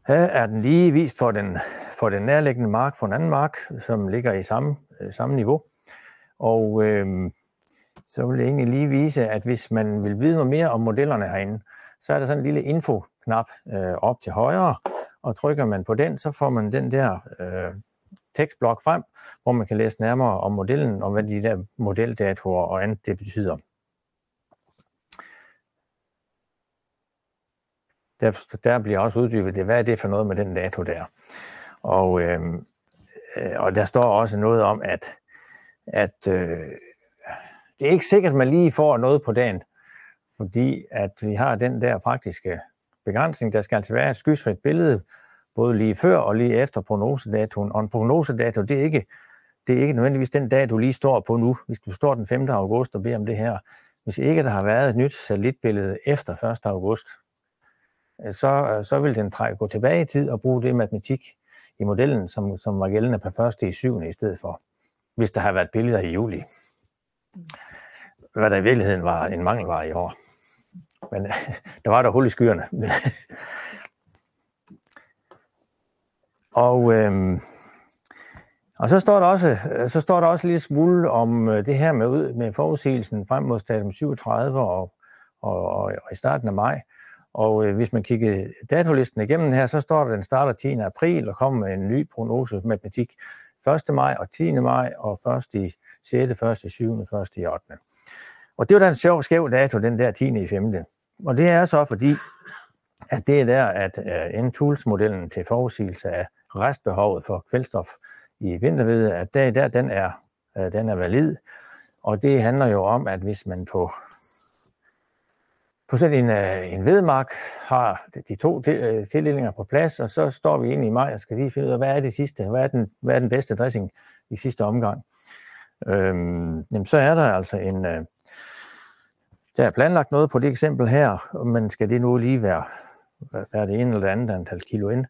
Her er den lige vist for den, for den nærliggende mark for en anden mark, som ligger i samme, øh, samme niveau. Og øh, så vil jeg egentlig lige vise, at hvis man vil vide noget mere om modellerne herinde, så er der sådan en lille info-knap øh, op til højre, og trykker man på den, så får man den der øh, tekstblok frem, hvor man kan læse nærmere om modellen, og hvad de der modeldatoer og andet det betyder. Der, der bliver også uddybet, det, hvad er det for noget med den dato der. Og, øhm, øh, og der står også noget om, at, at øh, det er ikke sikkert, at man lige får noget på dagen, fordi at vi har den der praktiske begrænsning. Der skal altså være et skysfrit billede, både lige før og lige efter prognosedatoen. Og en prognosedato, det er ikke, det er ikke nødvendigvis den dag, du lige står på nu. Hvis du står den 5. august og beder om det her, hvis ikke der har været et nyt satellitbillede efter 1. august, Øh, så, øh, så vil den gå tilbage i tid og bruge det matematik i modellen, som, som var gældende på første i 7. i stedet for, hvis der har været billeder i juli. Hvad der i virkeligheden var en mangelvare i år. Men der var der hul i skyerne. og, øhm, og så står der også, øh, så står der også lidt smule om det her med, med forudsigelsen frem mod stadium 37 og, og, og, og i starten af maj. Og øh, hvis man kigger datolisten igennem her, så står der, at den starter 10. april og kommer med en ny prognose matematik 1. maj og 10. maj og 1. i 6., 1. i 7., 1. i 8. Og det var da en sjov, skæv dato, den der 10. i 5. Og det er så fordi, at det er der, at øh, uh, N-Tools-modellen til forudsigelse af restbehovet for kvælstof i vintervede, at der, der den, er, uh, den er valid. Og det handler jo om, at hvis man på på sådan en, øh, en vedmark har de to øh, tildelinger på plads, og så står vi ind i maj og skal lige finde ud af, hvad er det sidste, hvad er den, hvad er den bedste dressing i sidste omgang. Øhm, jamen, så er der altså en, øh, der er planlagt noget på det eksempel her, men skal det nu lige være, være det ene eller det andet antal kilo ind,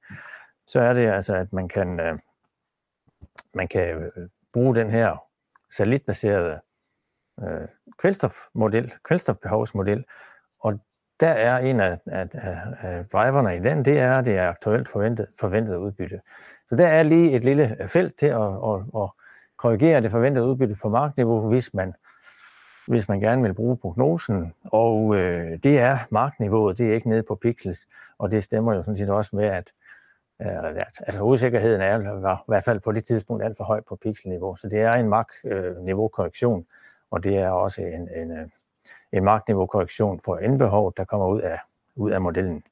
så er det altså, at man kan, øh, man kan øh, bruge den her satellitbaserede øh, kvælstofmodel, kvælstofbehovsmodel, og der er en af, af, af, af driverne i den, det er, det er aktuelt forventet, forventet udbytte. Så der er lige et lille øh, felt til at, at, at korrigere det forventede udbytte på markniveau, hvis man, hvis man gerne vil bruge prognosen. Og øh, det er markniveauet, det er ikke nede på pixels, og det stemmer jo sådan set også med, at øh, altså usikkerheden er var, i hvert fald på det tidspunkt alt for høj på pixelniveau. Så det er en mark-niveau-korrektion, øh, og det er også en, en, øh, en markniveau-korrektion for indbehov, der kommer ud af, ud af modellen.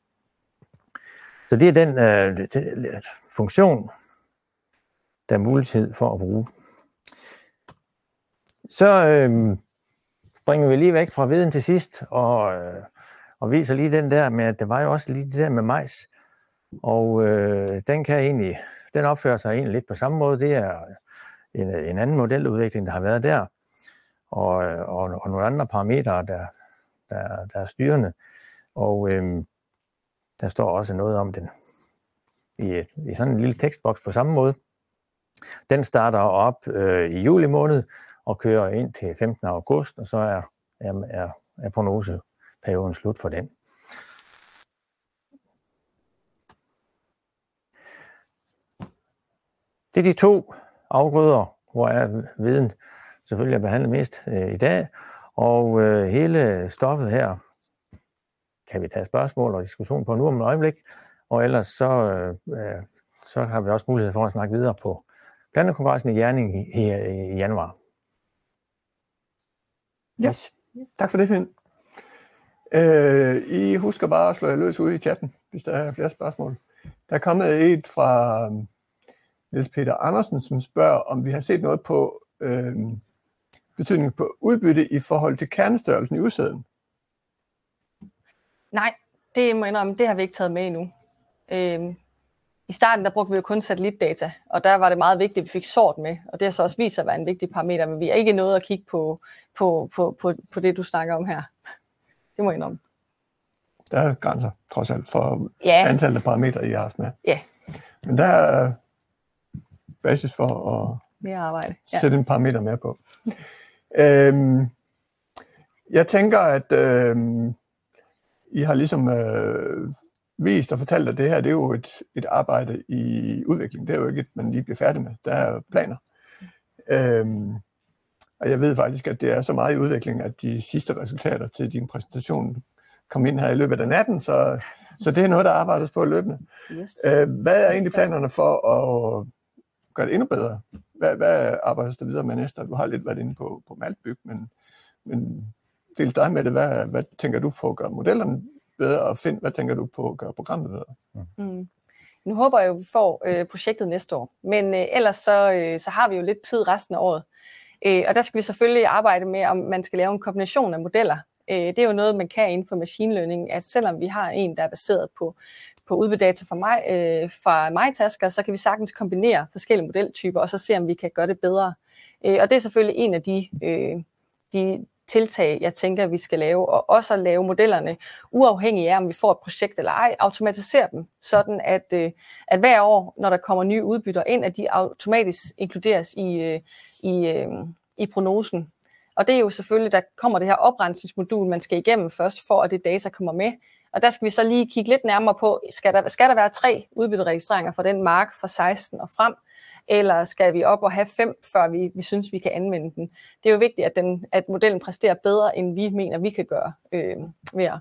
Så det er den øh, det, funktion, der er mulighed for at bruge. Så øh, bringer vi lige væk fra viden til sidst, og, øh, og viser lige den der med, at det var jo også lige det der med majs. Og øh, den kan egentlig, den opfører sig egentlig lidt på samme måde. Det er en, en anden modeludvikling, der har været der og, øh, og, og nogle andre parametre, der, der, der er styrende. Og øhm, der står også noget om den i, i sådan en lille tekstboks på samme måde. Den starter op øh, i juli måned og kører ind til 15. august, og så er, er, er, er prognoseperioden slut for den. Det er de to afgrøder, hvor er viden selvfølgelig er behandlet mest øh, i dag. Og øh, hele stoffet her kan vi tage spørgsmål og diskussion på nu om et øjeblik. Og ellers så, øh, øh så har vi også mulighed for at snakke videre på Plantekongressen i Jerning i, i, i januar. Ja, yes. tak for det, Finn. Øh, I husker bare at slå jer løs ud i chatten, hvis der er flere spørgsmål. Der er kommet et fra øh, Niels Peter Andersen, som spørger, om vi har set noget på øh, betydning på udbytte i forhold til kernestørrelsen i udsæden? Nej, det må jeg indrømme, det har vi ikke taget med endnu. Øhm, I starten der brugte vi jo kun satellitdata, og der var det meget vigtigt, at vi fik sort med, og det har så også vist sig at være en vigtig parameter, men vi er ikke nået at kigge på, på, på, på, på det, du snakker om her. Det må jeg indrømme. Der er grænser, trods alt, for ja. antallet af parametre, I har haft med. Ja. Men der er basis for at mere arbejde. Ja. sætte en parameter mere på. Øhm, jeg tænker, at øhm, I har ligesom øh, vist og fortalt, at det her det er jo et, et arbejde i udvikling. Det er jo ikke et, man lige bliver færdig med. Der er planer. Øhm, og jeg ved faktisk, at det er så meget i udvikling, at de sidste resultater til din præsentation kom ind her i løbet af natten, så, så det er noget, der arbejdes på løbende. Yes. Øh, hvad er egentlig planerne for at gøre det endnu bedre? Hvad, hvad arbejder du videre med næste? Du har lidt været inde på, på Maltbyg, men, men del dig med det. Hvad, hvad tænker du på at gøre modellerne bedre, og find, hvad tænker du på at gøre programmet bedre? Mm. mm. Nu håber jeg jo, at vi får øh, projektet næste år. Men øh, ellers så, øh, så har vi jo lidt tid resten af året. Øh, og der skal vi selvfølgelig arbejde med, om man skal lave en kombination af modeller. Øh, det er jo noget, man kan inden for machine learning, at selvom vi har en, der er baseret på på udbytdata fra, mig, øh, fra MyTasker, så kan vi sagtens kombinere forskellige modeltyper, og så se, om vi kan gøre det bedre. Øh, og det er selvfølgelig en af de, øh, de tiltag, jeg tænker, vi skal lave, og også at lave modellerne uafhængig af, om vi får et projekt eller ej, automatisere dem, sådan at, øh, at hver år, når der kommer nye udbytter ind, at de automatisk inkluderes i, øh, i, øh, i prognosen. Og det er jo selvfølgelig, der kommer det her oprensningsmodul, man skal igennem først, for at det data kommer med, og der skal vi så lige kigge lidt nærmere på, skal der, skal der være tre udbytteregistreringer for den mark fra 16 og frem, eller skal vi op og have fem, før vi, vi synes, vi kan anvende den. Det er jo vigtigt, at, den, at modellen præsterer bedre, end vi mener, vi kan gøre øh, mere.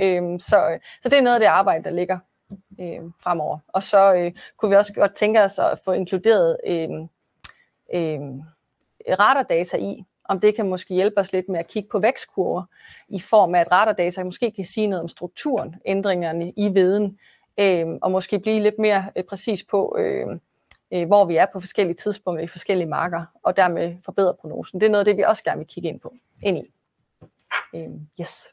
Øh, så, så det er noget af det arbejde, der ligger øh, fremover. Og så øh, kunne vi også godt tænke os at få inkluderet øh, øh, radardata i, om det kan måske hjælpe os lidt med at kigge på vækstkurver i form af, at radardata måske kan sige noget om strukturen, ændringerne i viden, øh, og måske blive lidt mere øh, præcis på, øh, øh, hvor vi er på forskellige tidspunkter i forskellige marker, og dermed forbedre prognosen. Det er noget af det, vi også gerne vil kigge ind på, ind i. Øh, yes.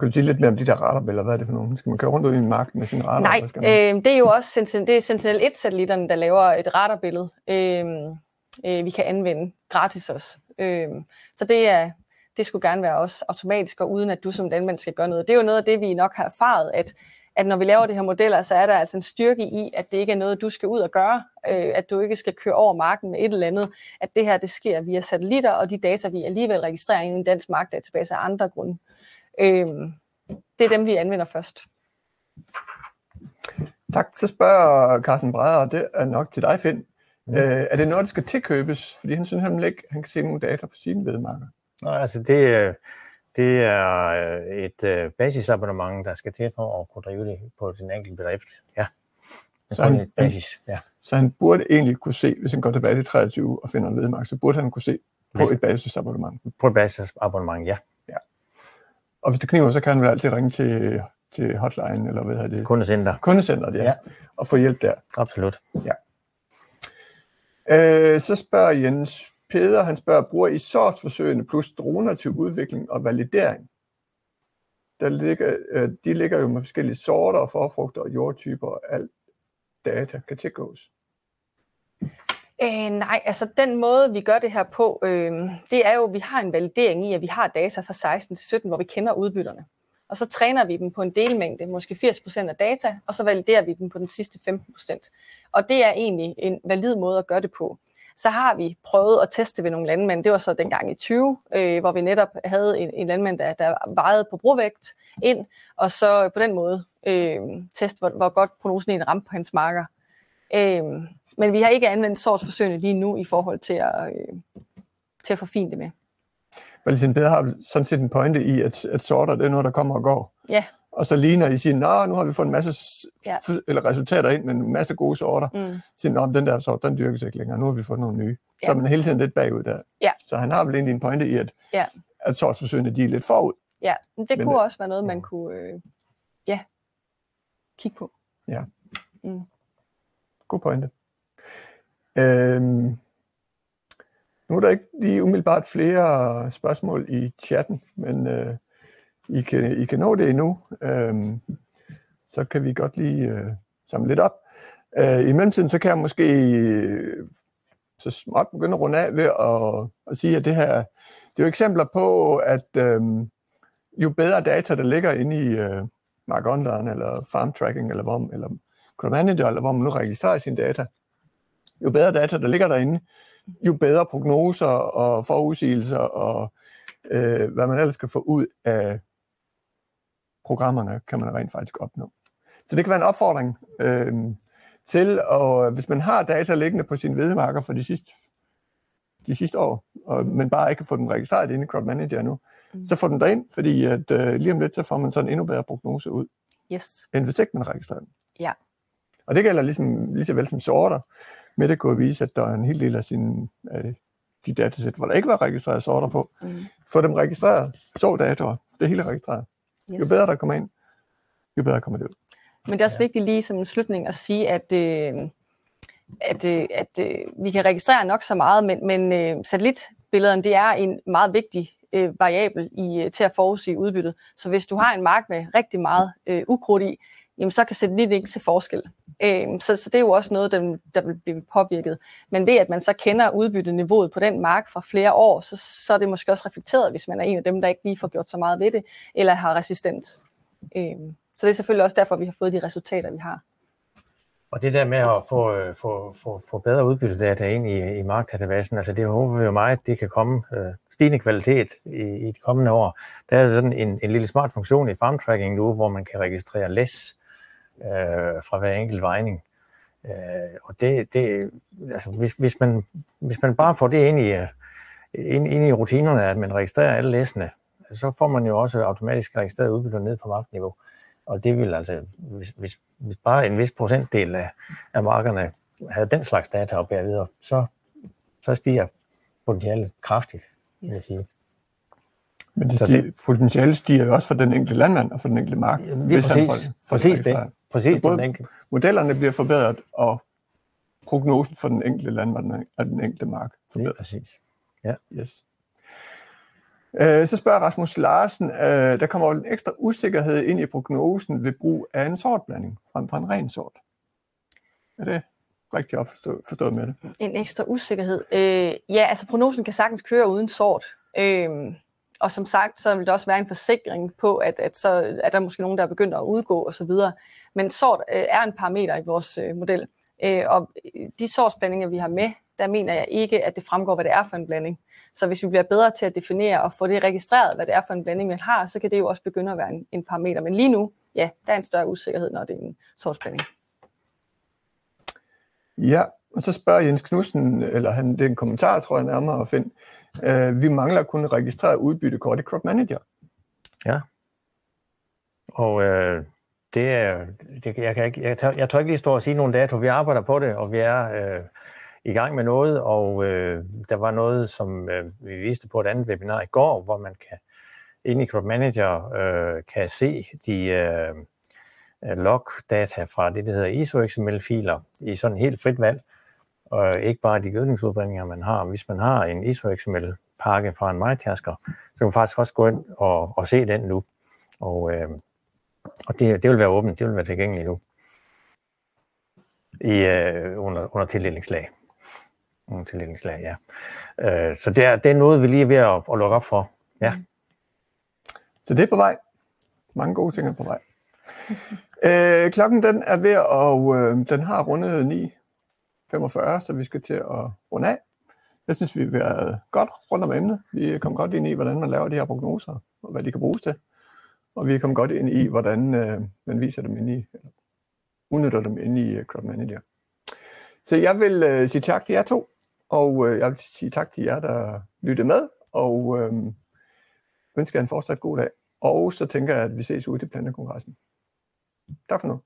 Kan du sige lidt mere om de der radarbilleder? Hvad er det for nogle? Skal man køre rundt ud i en mark med sin radar? Nej, man? øh, det er jo også Sentinel, det er Sentinel-1-satellitterne, der laver et radarbillede, øh, øh, vi kan anvende gratis også. Øh, så det er, det skulle gerne være også automatisk, og uden at du som landmand skal gøre noget. Det er jo noget af det, vi nok har erfaret, at, at når vi laver de her modeller, så er der altså en styrke i, at det ikke er noget, du skal ud og gøre, øh, at du ikke skal køre over marken med et eller andet, at det her, det sker via satellitter, og de data, vi alligevel registrerer i en dansk markdatabase af andre grunde. Øh, det er dem, vi anvender først. Tak. Så spørger Carsten Breder, og det er nok til dig, Finn. Mm. Øh, er det noget, der skal tilkøbes? Fordi han synes han ikke, han kan se nogle data på sine vedmarker. Nej, altså det, øh, det er øh, et øh, basisabonnement, der skal til for at kunne drive det på den enkelte bedrift. Ja, Så han- et basis. Ja. Så han burde egentlig kunne se, hvis han går tilbage til 23 og finder en vedmark, så burde han kunne se på Hvis- et basisabonnement. På et basisabonnement, ja. Og hvis det kniver, så kan han vel altid ringe til, til hotline, eller hvad hedder det? Kundecenter. Kundecenteret, ja, Ja. og få hjælp der. Absolut. Øh, så spørger Jens Peder, han spørger, bruger I sortsforsøgene plus droner til udvikling og validering? Der ligger, øh, de ligger jo med forskellige sorter og forfrugter og jordtyper og alt data kan tilgås. Øh, nej, altså den måde, vi gør det her på, øh, det er jo, at vi har en validering i, at vi har data fra 16 til 17, hvor vi kender udbytterne. Og så træner vi dem på en delmængde, måske 80% af data, og så validerer vi dem på den sidste 15%. Og det er egentlig en valid måde at gøre det på. Så har vi prøvet at teste ved nogle landmænd, det var så dengang i 20, øh, hvor vi netop havde en, en landmand, der, der vejede på brovægt ind, og så på den måde øh, teste, hvor, hvor godt prognosen egentlig ramte på hans marker. Øh, men vi har ikke anvendt sortsforsøgene lige nu i forhold til at, øh, til at forfine det med. Valentin Peder har sådan set en pointe i, at, at sorter det er noget, der kommer og går. Ja. Og så ligner I siger, nå, nu har vi fået en masse Ja. eller resultater ind med en masse gode sorter. Mm. Så siger, nå, men den der sort, den dyrkes ikke længere. Nu har vi fået nogle nye. Så Ja. er man hele tiden lidt bagud der. Ja. Så han har vel egentlig en pointe i, at, Ja. at sortsforsøgene de er lidt forud. Ja, men det Men kunne det- også være noget, man kunne øh, ja, kigge på. God pointe. Øhm, nu er der ikke lige umiddelbart flere spørgsmål i chatten, men øh, i, kan, I kan nå det endnu. Øhm, så kan vi godt lige øh, samle lidt op. Øh, I mellemtiden så kan jeg måske øh, så småt begynde at runde af ved at, at sige, at det her det er jo eksempler på, at øh, jo bedre data, der ligger inde i øh, Mark Online, eller Farm Tracking, eller, hvor, eller Crop Manager, eller hvor man nu registrerer sine data, jo bedre data, der ligger derinde, jo bedre prognoser og forudsigelser og øh, hvad man ellers kan få ud af programmerne, kan man rent faktisk opnå. Så det kan være en opfordring øh, til, og hvis man har data liggende på sine hvedemarker for de sidste, de sidste år, og, men bare ikke kan få dem registreret inde i Crop Manager nu, Mm. så få dem derind, fordi at, øh, lige om lidt, så får man sådan en endnu bedre prognose ud, Yes. end hvis ikke man registrerer dem. Ja. Og det gælder ligesom, lige så vel som sorter. Med det kunne vise, at der er en hel del af, sine, af de datasæt, hvor der ikke var registreret sorter på. Mm. Få dem registreret, så datoer, det hele registreret. Yes. Jo bedre der kommer ind, jo bedre kommer det ud. Men det er også Ja. vigtigt lige som en slutning at sige, at, øh, at, øh, at øh, vi kan registrere nok så meget, men, men øh, satellitbillederne det er en meget vigtig øh, variabel i, øh, til at forudsige udbyttet. Så hvis du har en mark med rigtig meget øh, ukrudt i, jamen så kan satellitten ikke se forskel. Øh, så, så det er jo også noget, der, der vil blive påvirket. Men ved at man så kender udbytteniveauet på den mark fra flere år, så, så er det måske også reflekteret, hvis man er en af dem, der ikke lige får gjort så meget ved det, eller har resistent. Øh, så det er selvfølgelig også derfor, vi har fået de resultater, vi har. Og det der med at få, øh, få, få, få bedre udbyttedata ind i, i markdatabasen, altså det håber vi jo meget, det kan komme øh, stigende kvalitet i, i de kommende år. Der er sådan en, en lille smart funktion i farm tracking nu, hvor man kan registrere læs øh, fra hver enkelt vejning. Øh, og det, det altså hvis, hvis, man, hvis man bare får det ind i, øh, ind, ind i rutinerne, at man registrerer alle læsene, så får man jo også automatisk registreret udbytter ned på markniveau. Og det vil altså, hvis, hvis, hvis bare en vis procentdel af, af markerne havde den slags data at bære videre, så, så stiger potentialet kraftigt, vil jeg sige. Men det stiger, potentialet stiger jo også for den enkelte landmand og for den enkelte mark. Det er hvis han præcis, får- får præcis det. Præcis Så både- den. Modellerne bliver forbedret, og prognosen for den enkelte landmand og den enkelte mark Lige forbedret. præcis. Yes. Øh, så spørger Rasmus Larsen, øh, der kommer en ekstra usikkerhed ind i prognosen ved brug af en sortblanding frem for en ren sort. Er det rigtigt opforstået, forstået med det? En ekstra usikkerhed? Øh, ja, altså prognosen kan sagtens køre uden sort. Øh, og som sagt, så vil der også være en forsikring på, at, at så er der måske nogen, der er begyndt at udgå osv. Men sort øh, er en parameter i vores øh, model. Øh, og de sortsblandinger, vi har med, der mener jeg ikke, at det fremgår, hvad det er for en blanding. Så hvis vi bliver bedre til at definere og få det registreret, hvad det er for en blanding, man har, så kan det jo også begynde at være en, en parameter. Men lige nu, ja, der er en større usikkerhed, når det er en sortsblanding. Ja, og så spørger Jens Knudsen, eller han, det er en kommentar, tror jeg nærmere at finde. Uh, vi mangler kun registreret udbyttekort i Crop Manager. Ja. Og øh, det er, det, jeg, kan ikke, jeg, tør, jeg tør ikke lige stå og sige nogle dato. Vi arbejder på det, og vi er øh, i gang med noget, og øh, der var noget, som øh, vi viste på et andet webinar i går, hvor man kan ind i Crop Manager øh, kan se de øh, log-data fra det, der hedder ISO-XML-filer i sådan helt frit valg, og ikke bare de gødningsudbrindinger, man har. Hvis man har en ISO-XML-pakke fra en MyTasker, så kan man faktisk også gå ind og, og se den nu. Og, øh, og det, det vil være åbent, det vil være tilgængeligt nu i, øh, under, under tildelingslag. Under tildelingslag, ja. Øh, så det er, det er noget, vi lige er ved at, at lukke op for. Ja. Så det er på vej. Mange gode ting er på vej. øh, klokken den er ved at, og øh, den har rundet 9.45, så vi skal til at runde af. Jeg synes, vi har været godt rundt om emnet. Vi kom godt ind i, hvordan man laver de her prognoser, og hvad de kan bruges til. Og vi er kommet godt ind i, hvordan øh, man viser dem ind i, eller udnytter dem ind i uh, Crowd Manager. Så jeg vil øh, sige tak til jer to, og øh, jeg vil sige tak til jer, der lyttede med, og øh, ønsker jer en fortsat god dag. Og så tænker jeg, at vi ses ude til Plantekongressen. Tak for nu.